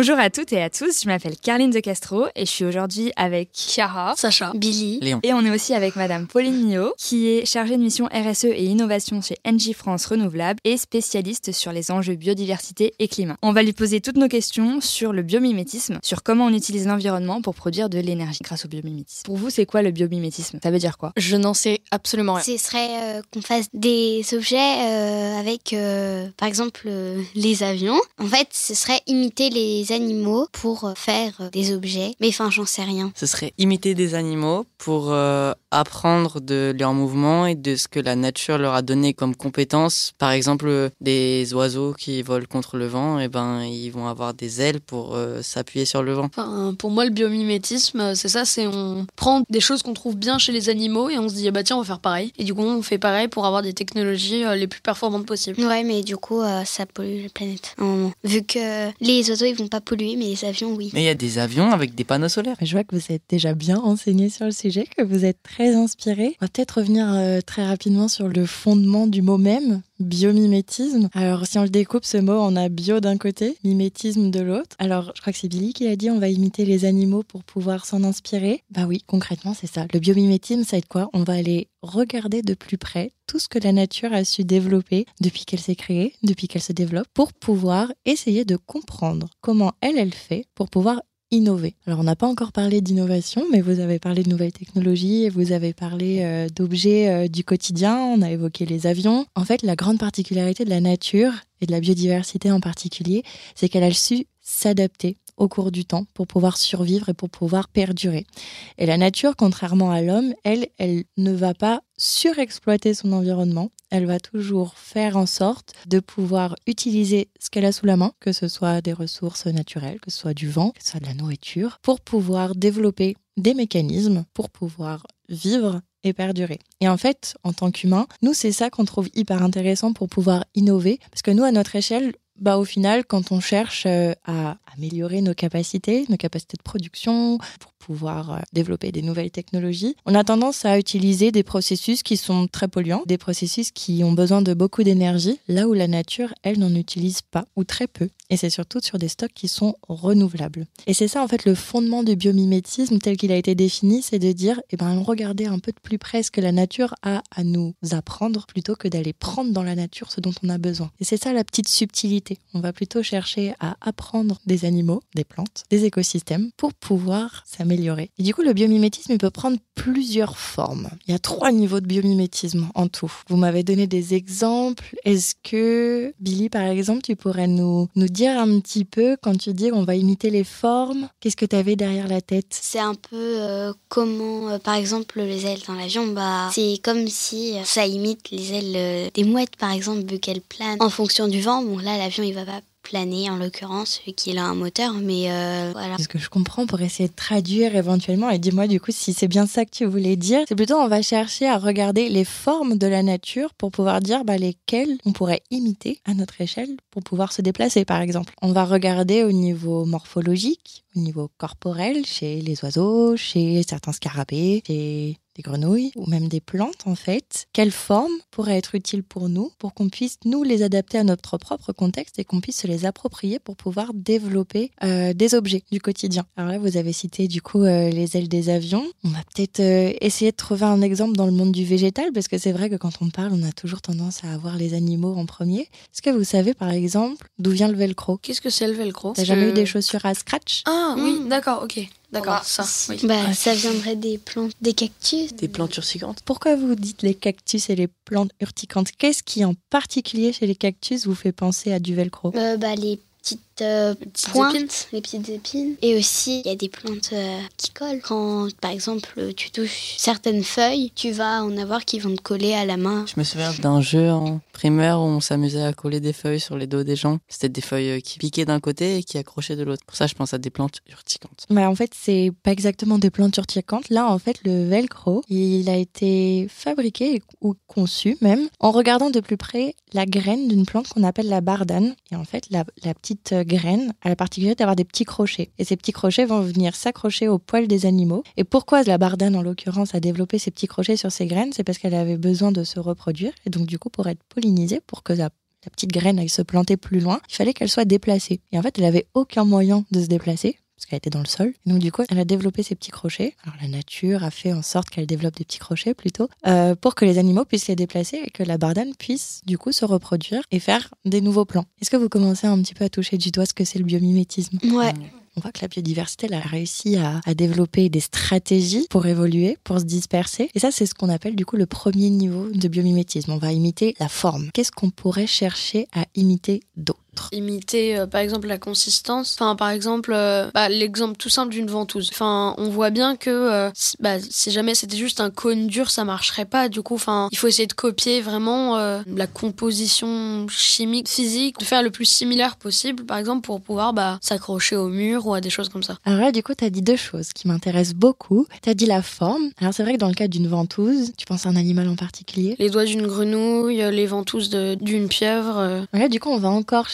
Bonjour à toutes et à tous, je m'appelle Carline de Castro et je suis aujourd'hui avec Chiara, Sacha, Billy, Léon. Et on est aussi avec Madame Pauline Millot, qui est chargée de mission RSE et innovation chez NJ France Renouvelable et spécialiste sur les enjeux biodiversité et climat. On va lui poser toutes nos questions sur le biomimétisme, sur comment on utilise l'environnement pour produire de l'énergie grâce au biomimétisme. Pour vous, c'est quoi le biomimétisme? Ça veut dire quoi? Je n'en sais absolument rien. Ce serait euh, qu'on fasse des objets euh, avec, euh, par exemple, euh, les avions. En fait, ce serait imiter les animaux pour euh, faire euh, des objets. Mais enfin, j'en sais rien. Ce serait imiter des animaux pour euh, apprendre de leurs mouvements et de ce que la nature leur a donné comme compétences. Par exemple, des oiseaux qui volent contre le vent, et ben ils vont avoir des ailes pour euh, s'appuyer sur le vent. Enfin, pour moi, le biomimétisme, c'est ça, c'est on prend des choses qu'on trouve bien chez les animaux et on se dit, eh bah tiens, on va faire pareil. Et du coup, on fait pareil pour avoir des technologies euh, les plus performantes possibles. Ouais, mais du coup, euh, ça pollue la planète. Vu que les oiseaux, ils vont pas polluer, mais les avions, oui. Mais il y a des avions avec des panneaux solaires. Je vois que vous êtes déjà bien renseigné sur le sujet, que vous êtes très inspiré. On va peut-être revenir euh, très rapidement sur le fondement du mot même, biomimétisme. Alors, si on le découpe, ce mot, on a bio d'un côté, mimétisme de l'autre. Alors, je crois que c'est Billy qui a dit on va imiter les animaux pour pouvoir s'en inspirer. Bah oui, concrètement, c'est ça. Le biomimétisme, ça va être quoi? On va aller regarder de plus près tout ce que la nature a su développer depuis qu'elle s'est créée, depuis qu'elle se développe, pour pouvoir essayer de comprendre comment elle, elle fait pour pouvoir innover. Alors on n'a pas encore parlé d'innovation, mais vous avez parlé de nouvelles technologies, et vous avez parlé euh, d'objets euh, du quotidien, on a évoqué les avions. En fait, la grande particularité de la nature et de la biodiversité en particulier, c'est qu'elle a su s'adapter au cours du temps pour pouvoir survivre et pour pouvoir perdurer. Et la nature, contrairement à l'homme, elle, elle ne va pas surexploiter son environnement. Elle va toujours faire en sorte de pouvoir utiliser ce qu'elle a sous la main, que ce soit des ressources naturelles, que ce soit du vent, que ce soit de la nourriture, pour pouvoir développer des mécanismes pour pouvoir vivre et perdurer. Et en fait, en tant qu'humain, nous, c'est ça qu'on trouve hyper intéressant pour pouvoir innover, parce que nous, à notre échelle, bah, au final, quand on cherche euh, à améliorer nos capacités, nos capacités de production, pour pouvoir euh, développer des nouvelles technologies, on a tendance à utiliser des processus qui sont très polluants, des processus qui ont besoin de beaucoup d'énergie, là où la nature, elle, n'en utilise pas ou très peu. Et c'est surtout sur des stocks qui sont renouvelables. Et c'est ça, en fait, le fondement du biomimétisme tel qu'il a été défini, c'est de dire, eh ben, regardez un peu de plus près ce que la nature a à nous apprendre plutôt que d'aller prendre dans la nature ce dont on a besoin. Et c'est ça la petite subtilité. On va plutôt chercher à apprendre des animaux, des plantes, des écosystèmes pour pouvoir Et du coup, le biomimétisme, il peut prendre plusieurs formes. Il y a trois niveaux de biomimétisme en tout. Vous m'avez donné des exemples. Est-ce que, Billy, par exemple, tu pourrais nous, nous dire un petit peu, quand tu dis on va imiter les formes, qu'est-ce que tu avais derrière la tête? C'est un peu euh, comment, euh, par exemple, les ailes dans l'avion, bah, c'est comme si euh, ça imite les ailes des mouettes, par exemple, vu qu'elles planent en fonction du vent. Bon, là, l'avion, il va pas planer, en l'occurrence, vu qu'il a un moteur, mais euh, voilà. Ce que je comprends pour essayer de traduire éventuellement, et dis-moi du coup si c'est bien ça que tu voulais dire, c'est plutôt on va chercher à regarder les formes de la nature pour pouvoir dire bah, lesquelles on pourrait imiter à notre échelle pour pouvoir se déplacer par exemple. On va regarder au niveau morphologique, au niveau corporel, chez les oiseaux, chez certains scarabées, chez des grenouilles ou même des plantes en fait, quelle forme pourrait être utile pour nous pour qu'on puisse nous les adapter à notre propre contexte et qu'on puisse se les approprier pour pouvoir développer euh, des objets du quotidien? Alors là, vous avez cité du coup euh, les ailes des avions. On va peut-être euh, essayer de trouver un exemple dans le monde du végétal parce que c'est vrai que quand on parle, on a toujours tendance à avoir les animaux en premier. Est-ce que vous savez par exemple d'où vient le velcro? Qu'est-ce que c'est le velcro? T'as jamais eu des chaussures à scratch? Ah oui, Mm. d'accord, ok. D'accord, ça. oui. Bah, ça viendrait des plantes, des cactus. Des plantes urticantes. Pourquoi vous dites les cactus et les plantes urticantes? Qu'est-ce qui en particulier chez les cactus vous fait penser à du velcro? Euh, bah, les petites euh, petites pointes, épines. les petites épines. Et aussi, il y a des plantes euh, qui collent. Quand, par exemple, tu touches certaines feuilles, tu vas en avoir qui vont te coller à la main. Je me souviens d'un jeu en primaire où on s'amusait à coller des feuilles sur les dos des gens. C'était des feuilles euh, qui piquaient d'un côté et qui accrochaient de l'autre. Pour ça, je pense à des plantes urticantes. Bah, en fait, c'est pas exactement des plantes urticantes. Là, en fait, le velcro, il a été fabriqué ou conçu même en regardant de plus près la graine d'une plante qu'on appelle la bardane. Et en fait, la, la petite graine a la particularité d'avoir des petits crochets. Et ces petits crochets vont venir s'accrocher aux poils des animaux. Et pourquoi la bardane, en l'occurrence, a développé ces petits crochets sur ses graines? C'est parce qu'elle avait besoin de se reproduire. Et donc, du coup, pour être pollinisée, pour que la la petite graine aille se planter plus loin, il fallait qu'elle soit déplacée. Et en fait, elle avait aucun moyen de se déplacer qu'elle était dans le sol. Et donc du coup, elle a développé ses petits crochets. Alors la nature a fait en sorte qu'elle développe des petits crochets plutôt euh, pour que les animaux puissent les déplacer et que la bardane puisse du coup se reproduire et faire des nouveaux plans. Est-ce que vous commencez un petit peu à toucher du doigt ce que c'est le biomimétisme? Ouais. on voit que la biodiversité elle a réussi à, à, développer des stratégies pour évoluer, pour se disperser. Et ça, c'est ce qu'on appelle du coup le premier niveau de biomimétisme. On va imiter la forme. Qu'est-ce qu'on pourrait chercher à imiter d'autre Imiter euh, par exemple la consistance. Enfin, par exemple, euh, bah, l'exemple tout simple d'une ventouse. Enfin, on voit bien que euh, si, bah, si jamais c'était juste un cône dur, ça marcherait pas. Du coup, enfin, il faut essayer de copier vraiment la composition chimique, physique, de faire le plus similaire possible, par exemple, pour pouvoir bah, s'accrocher au mur ou à des choses comme ça. Alors là, du coup, tu as dit deux choses qui m'intéressent beaucoup. Tu as dit la forme. Alors c'est vrai que dans le cas d'une ventouse, tu penses à un animal en particulier? Les doigts d'une grenouille, les ventouses d'une pieuvre. Là, du coup, on va encore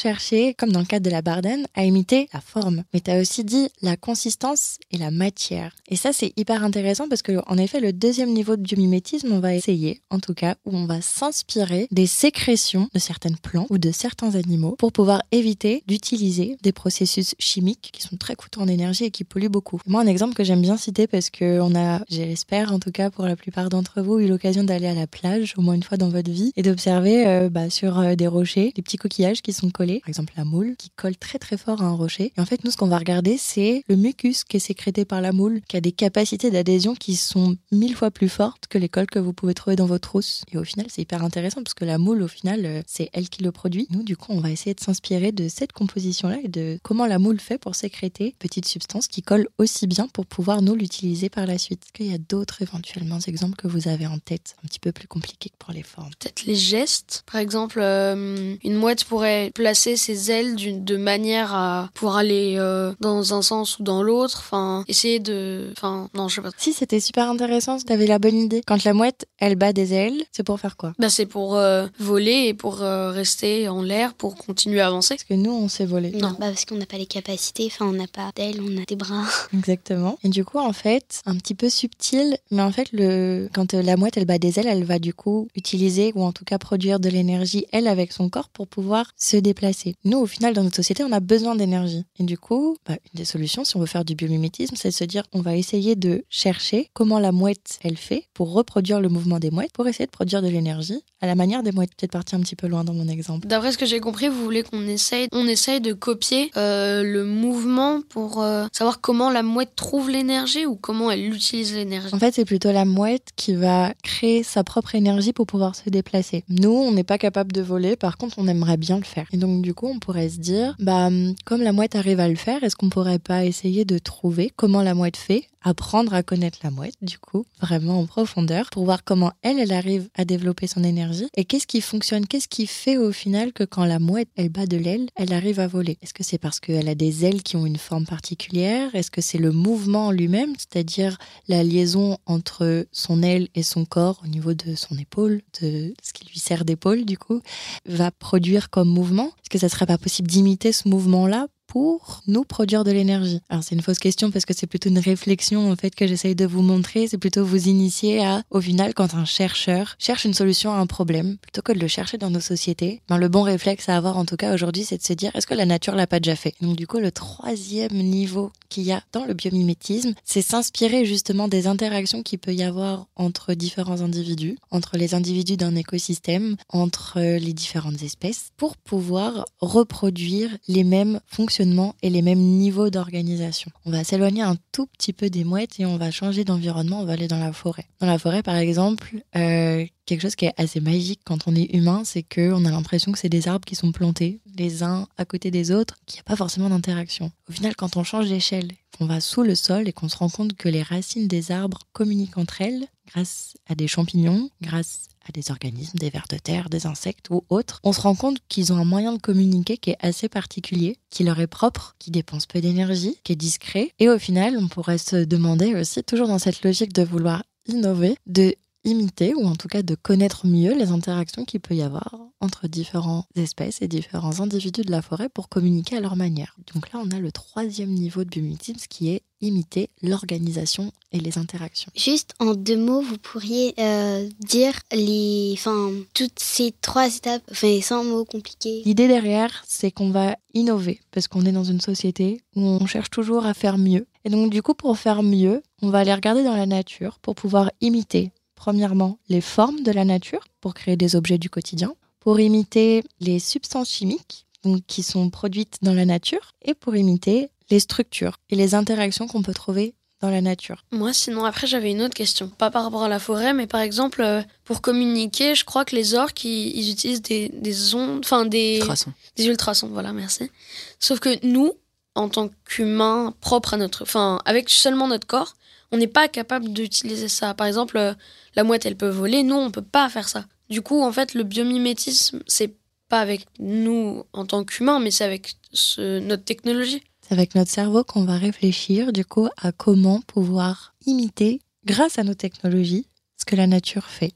comme dans le cadre de la bardane, à imiter la forme. Mais tu as aussi dit la consistance et la matière. Et ça, c'est hyper intéressant parce que, en effet, le deuxième niveau de biomimétisme, on va essayer, en tout cas, où on va s'inspirer des sécrétions de certaines plantes ou de certains animaux pour pouvoir éviter d'utiliser des processus chimiques qui sont très coûteux en énergie et qui polluent beaucoup. Moi, un exemple que j'aime bien citer parce que a, j'espère, en tout cas pour la plupart d'entre vous, eu l'occasion d'aller à la plage au moins une fois dans votre vie et d'observer euh, bah, sur euh, des rochers des petits coquillages qui sont collés, par exemple la moule qui colle très très fort à un rocher. Et en fait, nous, ce qu'on va regarder, c'est le mucus qui est sécrété par la moule, qui a des capacités d'adhésion qui sont mille fois plus fortes que les colles que vous pouvez trouver dans vos trousses. Et au final, c'est hyper intéressant parce que la moule, au final, euh, c'est elle qui le produit. Nous, du coup, on va essayer de s'inspirer de cette composition-là et de comment la moule fait pour sécréter petites substances qui collent aussi bien pour pouvoir nous l'utiliser par la suite. Est-ce qu'il y a d'autres éventuellement exemples que vous avez en tête, un petit peu plus compliqués que pour les formes? Peut-être les gestes. Par exemple, euh, une mouette pourrait placer ses ailes d'une- de manière à pouvoir aller euh, dans un sens ou dans l'autre. Enfin, essayer de. Enfin, non, je sais pas. Si, c'était super intéressant, t'avais la bonne idée. Quand la mouette, elle bat des ailes, c'est pour faire quoi? Bah, c'est pour euh, voler et pour euh, rester en l'air pour continuer à avancer. Parce que nous, on sait voler. Non. Bah parce qu'on n'a pas les capacités, enfin on n'a pas d'ailes, on a des bras. Exactement. Et du coup, en fait, un petit peu subtil, mais en fait, le... quand la mouette, elle bat des ailes, elle va du coup utiliser ou en tout cas produire de l'énergie, elle, avec son corps pour pouvoir se déplacer. Nous, au final, dans notre société, on a besoin d'énergie. Et du coup, bah, une des solutions, si on veut faire du biomimétisme, c'est de se dire, on va essayer de chercher comment la mouette, elle fait pour reproduire le mouvement des mouettes, pour essayer de produire de l'énergie à la manière des mouettes. Peut-être partir un petit peu loin dans mon exemple. D'après ce que j'ai compris, vous voulez qu'on essaye, on essaye de copier euh, le mouvement pour euh, savoir comment la mouette trouve l'énergie ou comment elle utilise l'énergie. En fait, c'est plutôt la mouette qui va créer sa propre énergie pour pouvoir se déplacer. Nous, on n'est pas capable de voler, par contre, on aimerait bien le faire. Et donc, du coup, on pourrait se dire, bah, hum, comme la mouette arrive à le faire, est-ce qu'on pourrait pas essayer de trouver comment la mouette fait apprendre à connaître la mouette, du coup, vraiment en profondeur, pour voir comment elle, elle arrive à développer son énergie et qu'est-ce qui fonctionne, qu'est-ce qui fait au final que quand la mouette, elle bat de l'aile, elle arrive à voler. Est-ce que c'est parce qu'elle a des ailes qui ont une forme particulière? Est-ce que c'est le mouvement en lui-même, c'est-à-dire la liaison entre son aile et son corps au niveau de son épaule, de ce qui lui sert d'épaule, du coup, va produire comme mouvement? Est-ce que ça serait pas possible d'imiter ce mouvement-là pour nous produire de l'énergie. Alors c'est une fausse question parce que c'est plutôt une réflexion en fait que j'essaye de vous montrer, c'est plutôt vous initier à au final quand un chercheur cherche une solution à un problème plutôt que de le chercher dans nos sociétés, ben le bon réflexe à avoir en tout cas aujourd'hui c'est de se dire est-ce que la nature l'a pas déjà fait? Donc du coup le troisième niveau qu'il y a dans le biomimétisme, c'est s'inspirer justement des interactions qu'il peut y avoir entre différents individus, entre les individus d'un écosystème, entre les différentes espèces pour pouvoir reproduire les mêmes fonctionnements et les mêmes niveaux d'organisation. On va s'éloigner un tout petit peu des mouettes et on va changer d'environnement, on va aller dans la forêt. Dans la forêt, par exemple, euh, quelque chose qui est assez magique quand on est humain, c'est qu'on a l'impression que c'est des arbres qui sont plantés les uns à côté des autres, qu'il n'y a pas forcément d'interaction. Au final, quand on change d'échelle, qu'on va sous le sol et qu'on se rend compte que les racines des arbres communiquent entre elles grâce à des champignons, grâce à des organismes, des vers de terre, des insectes ou autres, on se rend compte qu'ils ont un moyen de communiquer qui est assez particulier, qui leur est propre, qui dépense peu d'énergie, qui est discret. Et au final, on pourrait se demander aussi, toujours dans cette logique de vouloir innover, de imiter ou en tout cas de connaître mieux les interactions qu'il peut y avoir entre différentes espèces et différents individus de la forêt pour communiquer à leur manière. Donc là, on a le troisième niveau de biomimétisme qui est imiter l'organisation et les interactions. Juste en deux mots, vous pourriez euh, dire les, enfin, toutes ces trois étapes, enfin, sans mots compliqués. L'idée derrière, c'est qu'on va innover parce qu'on est dans une société où on cherche toujours à faire mieux. Et donc, du coup, pour faire mieux, on va aller regarder dans la nature pour pouvoir imiter, premièrement, les formes de la nature pour créer des objets du quotidien, pour imiter les substances chimiques donc, qui sont produites dans la nature et pour imiter les structures et les interactions qu'on peut trouver dans la nature. Moi, sinon, après, j'avais une autre question. Pas par rapport à la forêt, mais par exemple, euh, pour communiquer, je crois que les orques, ils, ils utilisent des, des ondes, enfin des, Ultrasons. des ultrasons, voilà, merci. Sauf que nous, en tant qu'humains propres à notre, enfin, avec seulement notre corps, on n'est pas capable d'utiliser ça. Par exemple, euh, la mouette, elle peut voler, nous, on peut pas faire ça. Du coup, en fait, le biomimétisme, c'est pas avec nous en tant qu'humains, mais c'est avec notre technologie. C'est avec notre cerveau qu'on va réfléchir du coup à comment pouvoir imiter, grâce à nos technologies, ce que la nature fait.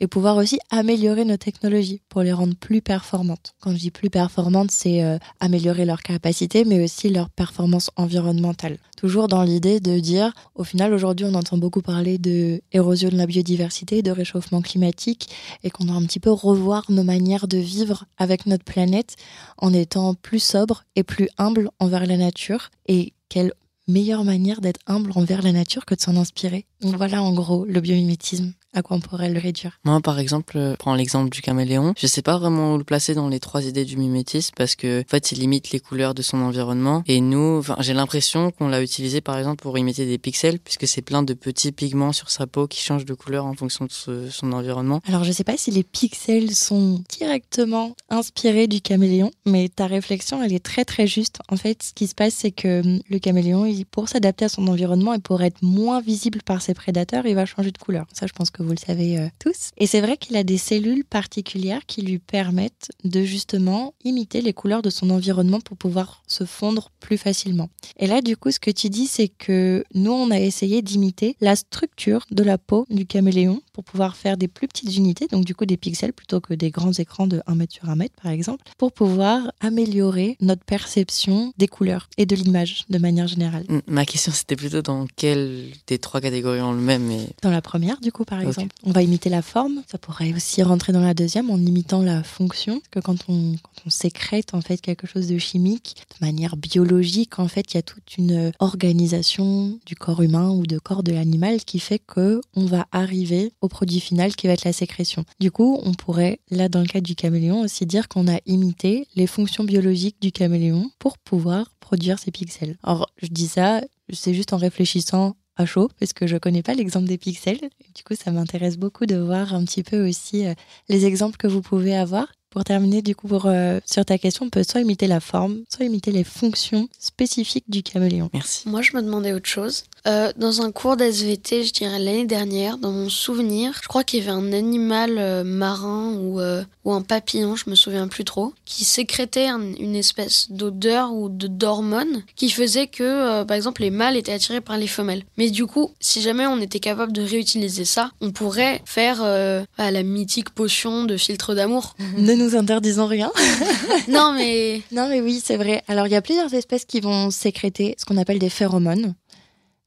Et pouvoir aussi améliorer nos technologies pour les rendre plus performantes. Quand je dis plus performantes, c'est euh, améliorer leur capacité, mais aussi leur performance environnementale. Toujours dans l'idée de dire, au final, aujourd'hui, on entend beaucoup parler de érosion de la biodiversité, de réchauffement climatique, et qu'on doit un petit peu revoir nos manières de vivre avec notre planète en étant plus sobre et plus humble envers la nature. Et quelle meilleure manière d'être humble envers la nature que de s'en inspirer. Donc voilà en gros le biomimétisme, à quoi on pourrait le réduire. Moi, par exemple, euh, prends l'exemple du caméléon. Je sais pas vraiment où le placer dans les trois idées du mimétisme parce que, en fait, il imite les couleurs de son environnement. Et nous, enfin, j'ai l'impression qu'on l'a utilisé, par exemple, pour imiter des pixels puisque c'est plein de petits pigments sur sa peau qui changent de couleur en fonction de ce- son environnement. Alors je sais pas si les pixels sont directement inspirés du caméléon, mais ta réflexion elle est très très juste. En fait, ce qui se passe c'est que hum, le caméléon, il- pour s'adapter à son environnement et pour être moins visible par ses prédateurs, il va changer de couleur. Ça, je pense que vous le savez euh, tous. Et c'est vrai qu'il a des cellules particulières qui lui permettent de justement imiter les couleurs de son environnement pour pouvoir se fondre plus facilement. Et là, du coup, ce que tu dis, c'est que nous, on a essayé d'imiter la structure de la peau du caméléon pour pouvoir faire des plus petites unités, donc du coup des pixels plutôt que des grands écrans de 1 mètre sur 1 mètre, par exemple, pour pouvoir améliorer notre perception des couleurs et de l'image de manière générale. Mm, Ma question, c'était plutôt dans quelle des trois catégories on le met, mais Dans la première, du coup, par exemple, on va imiter la forme. Ça pourrait aussi rentrer dans la deuxième en imitant la fonction. Parce que quand on, quand on sécrète en fait quelque chose de chimique, de manière biologique, en fait, il y a toute une organisation du corps humain ou de corps de l'animal qui fait que on va arriver au produit final qui va être la sécrétion. Du coup, on pourrait, là, dans le cas du caméléon, aussi dire qu'on a imité les fonctions biologiques du caméléon pour pouvoir produire ces pixels. Alors, je dis ça, c'est juste en réfléchissant à chaud parce que je connais pas l'exemple des pixels. Du coup, ça m'intéresse beaucoup de voir un petit peu aussi euh, les exemples que vous pouvez avoir. Pour terminer, du coup, pour, euh, sur ta question, on peut soit imiter la forme, soit imiter les fonctions spécifiques du caméléon. merci. Moi, je me demandais autre chose. Euh, dans un cours d'SVT, je dirais l'année dernière, dans mon souvenir, je crois qu'il y avait un animal euh, marin ou, euh, ou un papillon, je me souviens plus trop, qui sécrétait un- une espèce d'odeur ou de d'hormone qui faisait que, euh, par exemple, les mâles étaient attirés par les femelles. Mais du coup, si jamais on était capable de réutiliser ça, on pourrait faire euh, bah, la mythique potion de filtre d'amour. Nous interdisons rien. non, mais Non, mais oui, c'est vrai. Alors, il y a plusieurs espèces qui vont sécréter ce qu'on appelle des phéromones.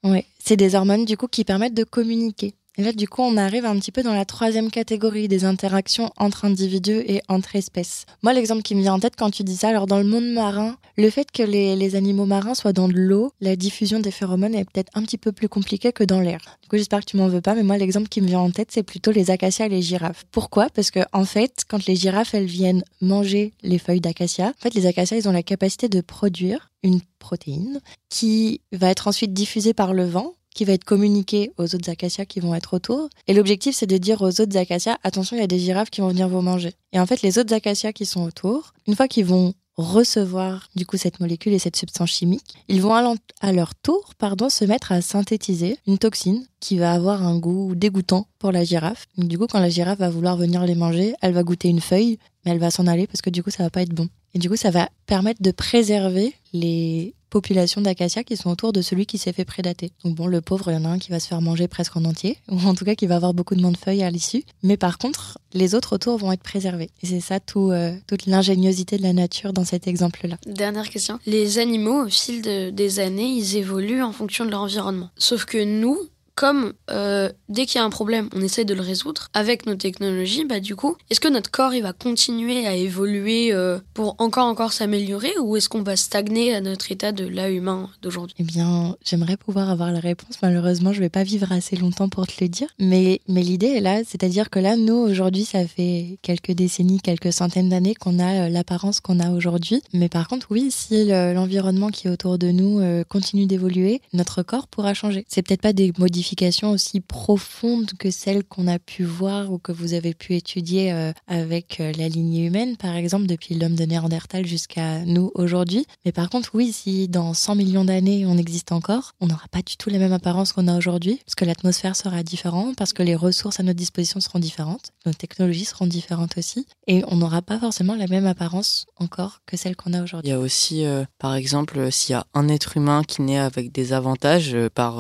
Ouais, c'est des hormones du coup qui permettent de communiquer. Et là, du coup, on arrive un petit peu dans la troisième catégorie des interactions entre individus et entre espèces. Moi, l'exemple qui me vient en tête quand tu dis ça, alors dans le monde marin, le fait que les, les animaux marins soient dans de l'eau, la diffusion des phéromones est peut-être un petit peu plus compliquée que dans l'air. Du coup, j'espère que tu m'en veux pas, mais moi, l'exemple qui me vient en tête, c'est plutôt les acacias et les girafes. Pourquoi? Parce que, en fait, quand les girafes, elles viennent manger les feuilles d'acacia, en fait, les acacias, ils ont la capacité de produire une protéine qui va être ensuite diffusée par le vent qui va être communiquée aux autres acacias qui vont être autour. Et l'objectif, c'est de dire aux autres acacias, attention, il y a des girafes qui vont venir vous manger. Et en fait, les autres acacias qui sont autour, une fois qu'ils vont recevoir du coup cette molécule et cette substance chimique, ils vont à leur tour pardon, se mettre à synthétiser une toxine qui va avoir un goût dégoûtant pour la girafe. Donc, du coup, quand la girafe va vouloir venir les manger, elle va goûter une feuille, mais elle va s'en aller parce que du coup, ça va pas être bon. Et du coup, ça va permettre de préserver les populations d'acacias qui sont autour de celui qui s'est fait prédater. Donc bon, le pauvre, il y en a un qui va se faire manger presque en entier, ou en tout cas qui va avoir beaucoup de de feuilles à l'issue. Mais par contre, les autres autour vont être préservés. Et c'est ça tout, euh, toute l'ingéniosité de la nature dans cet exemple-là. Dernière question. Les animaux, au fil des années, ils évoluent en fonction de leur environnement. Sauf que nous, comme euh, dès qu'il y a un problème, on essaie de le résoudre avec nos technologies, bah du coup, est-ce que notre corps il va continuer à évoluer euh, pour encore encore s'améliorer ou est-ce qu'on va stagner à notre état de là humain d'aujourd'hui? Eh bien, j'aimerais pouvoir avoir la réponse. Malheureusement, je vais pas vivre assez longtemps pour te le dire. Mais mais l'idée est là, c'est-à-dire que là, nous aujourd'hui, ça fait quelques décennies, quelques centaines d'années qu'on a euh, l'apparence qu'on a aujourd'hui. Mais par contre, oui, si l'environnement qui est autour de nous continue d'évoluer, notre corps pourra changer. C'est peut-être pas des modifications aussi profonde que celle qu'on a pu voir ou que vous avez pu étudier euh, avec euh, la lignée humaine, par exemple, depuis l'homme de Néandertal jusqu'à nous aujourd'hui. Mais par contre, oui, si dans 100 millions d'années on existe encore, on n'aura pas du tout la même apparence qu'on a aujourd'hui, parce que l'atmosphère sera différente, parce que les ressources à notre disposition seront différentes, nos technologies seront différentes aussi, et on n'aura pas forcément la même apparence encore que celle qu'on a aujourd'hui. Il y a aussi, euh, par exemple, s'il y a un être humain qui naît avec des avantages par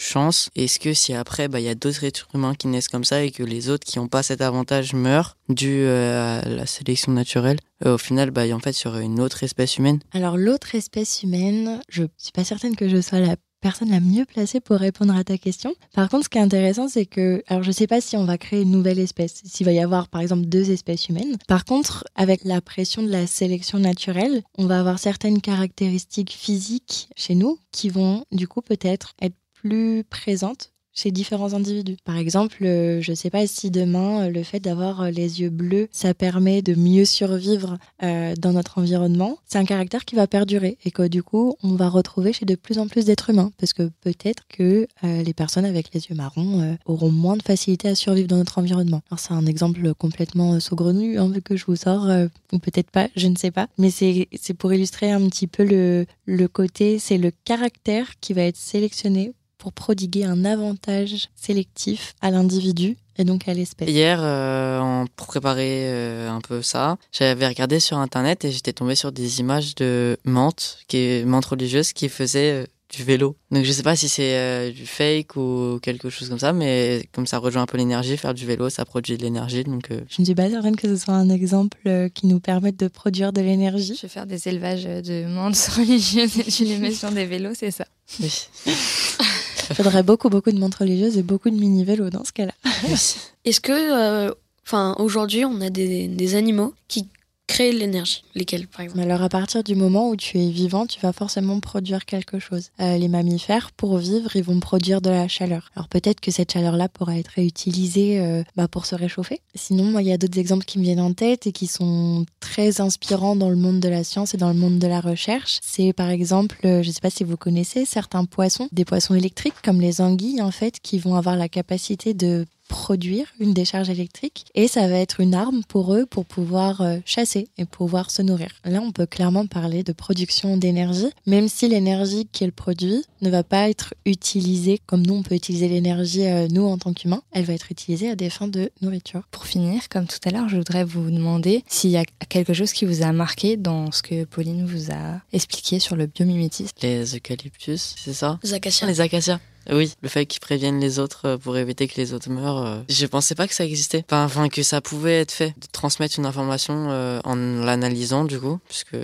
chance Est-ce que si après, bah, il y a d'autres êtres humains qui naissent comme ça et que les autres qui n'ont pas cet avantage meurent dû euh, à la sélection naturelle euh, Au final, bah, en fait, aurait une autre espèce humaine. Alors, l'autre espèce humaine, je suis pas certaine que je sois la personne la mieux placée pour répondre à ta question. Par contre, ce qui est intéressant, c'est que, alors je sais pas si on va créer une nouvelle espèce, s'il va y avoir par exemple deux espèces humaines. Par contre, avec la pression de la sélection naturelle, on va avoir certaines caractéristiques physiques chez nous qui vont du coup peut-être être plus présente chez différents individus. Par exemple, euh, je ne sais pas si demain, euh, le fait d'avoir euh, les yeux bleus, ça permet de mieux survivre dans notre environnement. C'est un caractère qui va perdurer et que du coup, on va retrouver chez de plus en plus d'êtres humains. Parce que peut-être que les personnes avec les yeux marrons auront moins de facilité à survivre dans notre environnement. Alors c'est un exemple complètement saugrenu hein, que je vous sors, ou peut-être pas, je ne sais pas. Mais c'est pour illustrer un petit peu le, le côté, c'est le caractère qui va être sélectionné pour prodiguer un avantage sélectif à l'individu et donc à l'espèce. Hier, euh, pour préparer euh, un peu ça, j'avais regardé sur internet et j'étais tombé sur des images de menthes, qui est menthes religieuses, qui faisaient euh, du vélo. Donc je sais pas si c'est euh, du fake ou quelque chose comme ça, mais comme ça rejoint un peu l'énergie, faire du vélo, ça produit de l'énergie. Donc je ne suis pas certaine que ce soit un exemple qui nous permette de produire de l'énergie. Je vais faire des élevages de menthes religieuses et je les mets sur des vélos, c'est ça. Oui. Il faudrait beaucoup, beaucoup de montres religieuses et beaucoup de mini-vélos dans ce cas-là. Est-ce que, euh, enfin, aujourd'hui, on a des animaux qui créer l'énergie Lesquels, par exemple Alors, à partir du moment où tu es vivant, tu vas forcément produire quelque chose. Euh, les mammifères, pour vivre, ils vont produire de la chaleur. Alors, peut-être que cette chaleur-là pourra être réutilisée euh, bah, pour se réchauffer. Sinon, il y a d'autres exemples qui me viennent en tête et qui sont très inspirants dans le monde de la science et dans le monde de la recherche. C'est, par exemple, euh, je ne sais pas si vous connaissez, certains poissons, des poissons électriques comme les anguilles, en fait, qui vont avoir la capacité de produire une décharge électrique et ça va être une arme pour eux pour pouvoir euh, chasser et pouvoir se nourrir. Là, on peut clairement parler de production d'énergie, même si l'énergie qu'elle produit ne va pas être utilisée comme nous on peut utiliser l'énergie euh, nous en tant qu'humains, elle va être utilisée à des fins de nourriture. Pour finir, comme tout à l'heure, je voudrais vous demander s'il y a quelque chose qui vous a marqué dans ce que Pauline vous a expliqué sur le biomimétisme. Les eucalyptus, c'est ça? Les acacias. Les acacias. Oui, le fait qu'ils préviennent les autres euh, pour éviter que les autres meurent. Euh, je pensais pas que ça existait. Enfin, que ça pouvait être fait. De transmettre une information euh, en l'analysant, du coup, puisque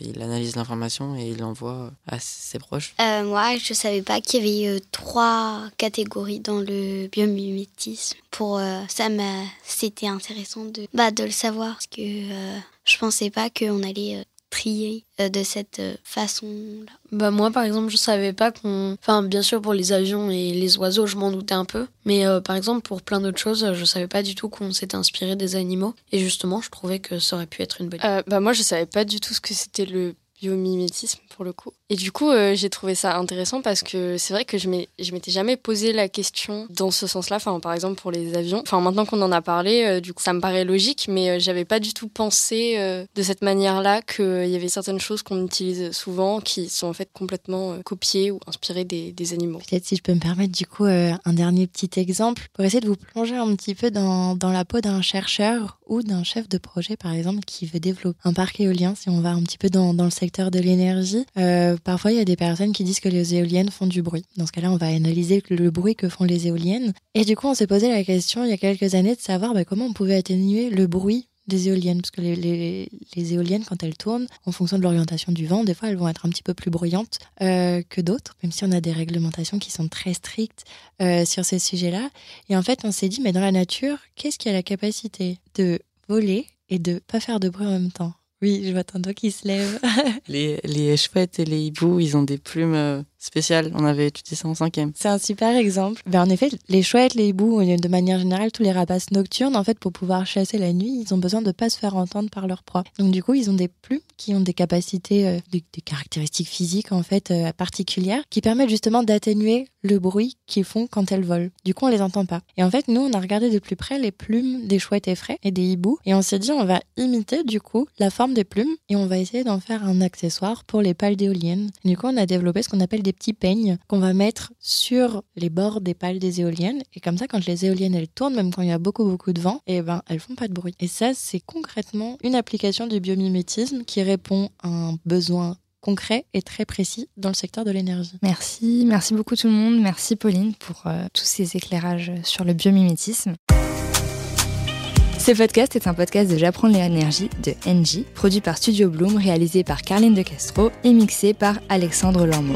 il analyse l'information et il l'envoie à ses proches. moi, je savais pas qu'il y avait trois catégories dans le biomimétisme. Pour ça, c'était intéressant de, bah, de le savoir parce que je pensais pas qu'on allait trier euh, de cette euh, façon-là? Bah moi par exemple je savais pas qu'on... Enfin bien sûr pour les avions et les oiseaux je m'en doutais un peu, mais euh, par exemple pour plein d'autres choses je savais pas du tout qu'on s'était inspiré des animaux et justement je trouvais que ça aurait pu être une bonne idée. bah moi je savais pas du tout ce que c'était le biomimétisme pour le coup. Et du coup, euh, j'ai trouvé ça intéressant parce que c'est vrai que je m'étais jamais posé la question dans ce sens-là. Enfin, par exemple pour les avions. Enfin, maintenant qu'on en a parlé, euh, du coup, ça me paraît logique, mais euh, j'avais pas du tout pensé de cette manière-là qu'il y avait certaines choses qu'on utilise souvent qui sont en fait complètement copiées ou inspirées des, animaux. Peut-être si je peux me permettre du coup un dernier petit exemple pour essayer de vous plonger un petit peu dans la peau d'un chercheur ou d'un chef de projet, par exemple, qui veut développer un parc éolien, si on va un petit peu dans, dans le secteur de l'énergie. Euh, parfois, il y a des personnes qui disent que les éoliennes font du bruit. Dans ce cas-là, on va analyser le bruit que font les éoliennes. Et du coup, on s'est posé la question il y a quelques années de savoir bah, comment on pouvait atténuer le bruit des éoliennes, parce que les, les, éoliennes, quand elles tournent, en fonction de l'orientation du vent, des fois, elles vont être un petit peu plus bruyantes euh, que d'autres, même si on a des réglementations qui sont très strictes euh, sur ces sujets-là. Et en fait, on s'est dit, mais dans la nature, qu'est-ce qui a la capacité de voler et de pas faire de bruit en même temps? Oui, je vois ton doigt qui se lève. les, les chouettes et les hiboux, ils ont des plumes euh, spécial. On avait étudié ça en cinquième. C'est un super exemple. Ben, en effet, les chouettes, les hiboux, de manière générale, tous les rapaces nocturnes, en fait, pour pouvoir chasser la nuit, ils ont besoin de pas se faire entendre par leur proie. Donc du coup, ils ont des plumes qui ont des capacités, euh, des, caractéristiques physiques en fait euh, particulières, qui permettent justement d'atténuer le bruit qu'ils font quand elles volent. Du coup, on les entend pas. Et en fait, nous, on a regardé de plus près les plumes des chouettes effraies et des hiboux, et on s'est dit, on va imiter du coup la forme des plumes et on va essayer d'en faire un accessoire pour les pales d'éoliennes. Du coup, on a développé ce qu'on appelle des petits peignes qu'on va mettre sur les bords des pales des éoliennes. Et comme ça, quand les éoliennes elles tournent, même quand il y a beaucoup beaucoup de vent, et eh ben elles font pas de bruit. Et ça, c'est concrètement une application du biomimétisme qui répond à un besoin concret et très précis dans le secteur de l'énergie. Merci, merci beaucoup tout le monde. Merci Pauline pour euh, tous ces éclairages sur le biomimétisme. Ce podcast est un podcast de J'apprends l'énergie de NJ, produit par Studio Bloom, réalisé par Carline de Castro et mixé par Alexandre Lormeau.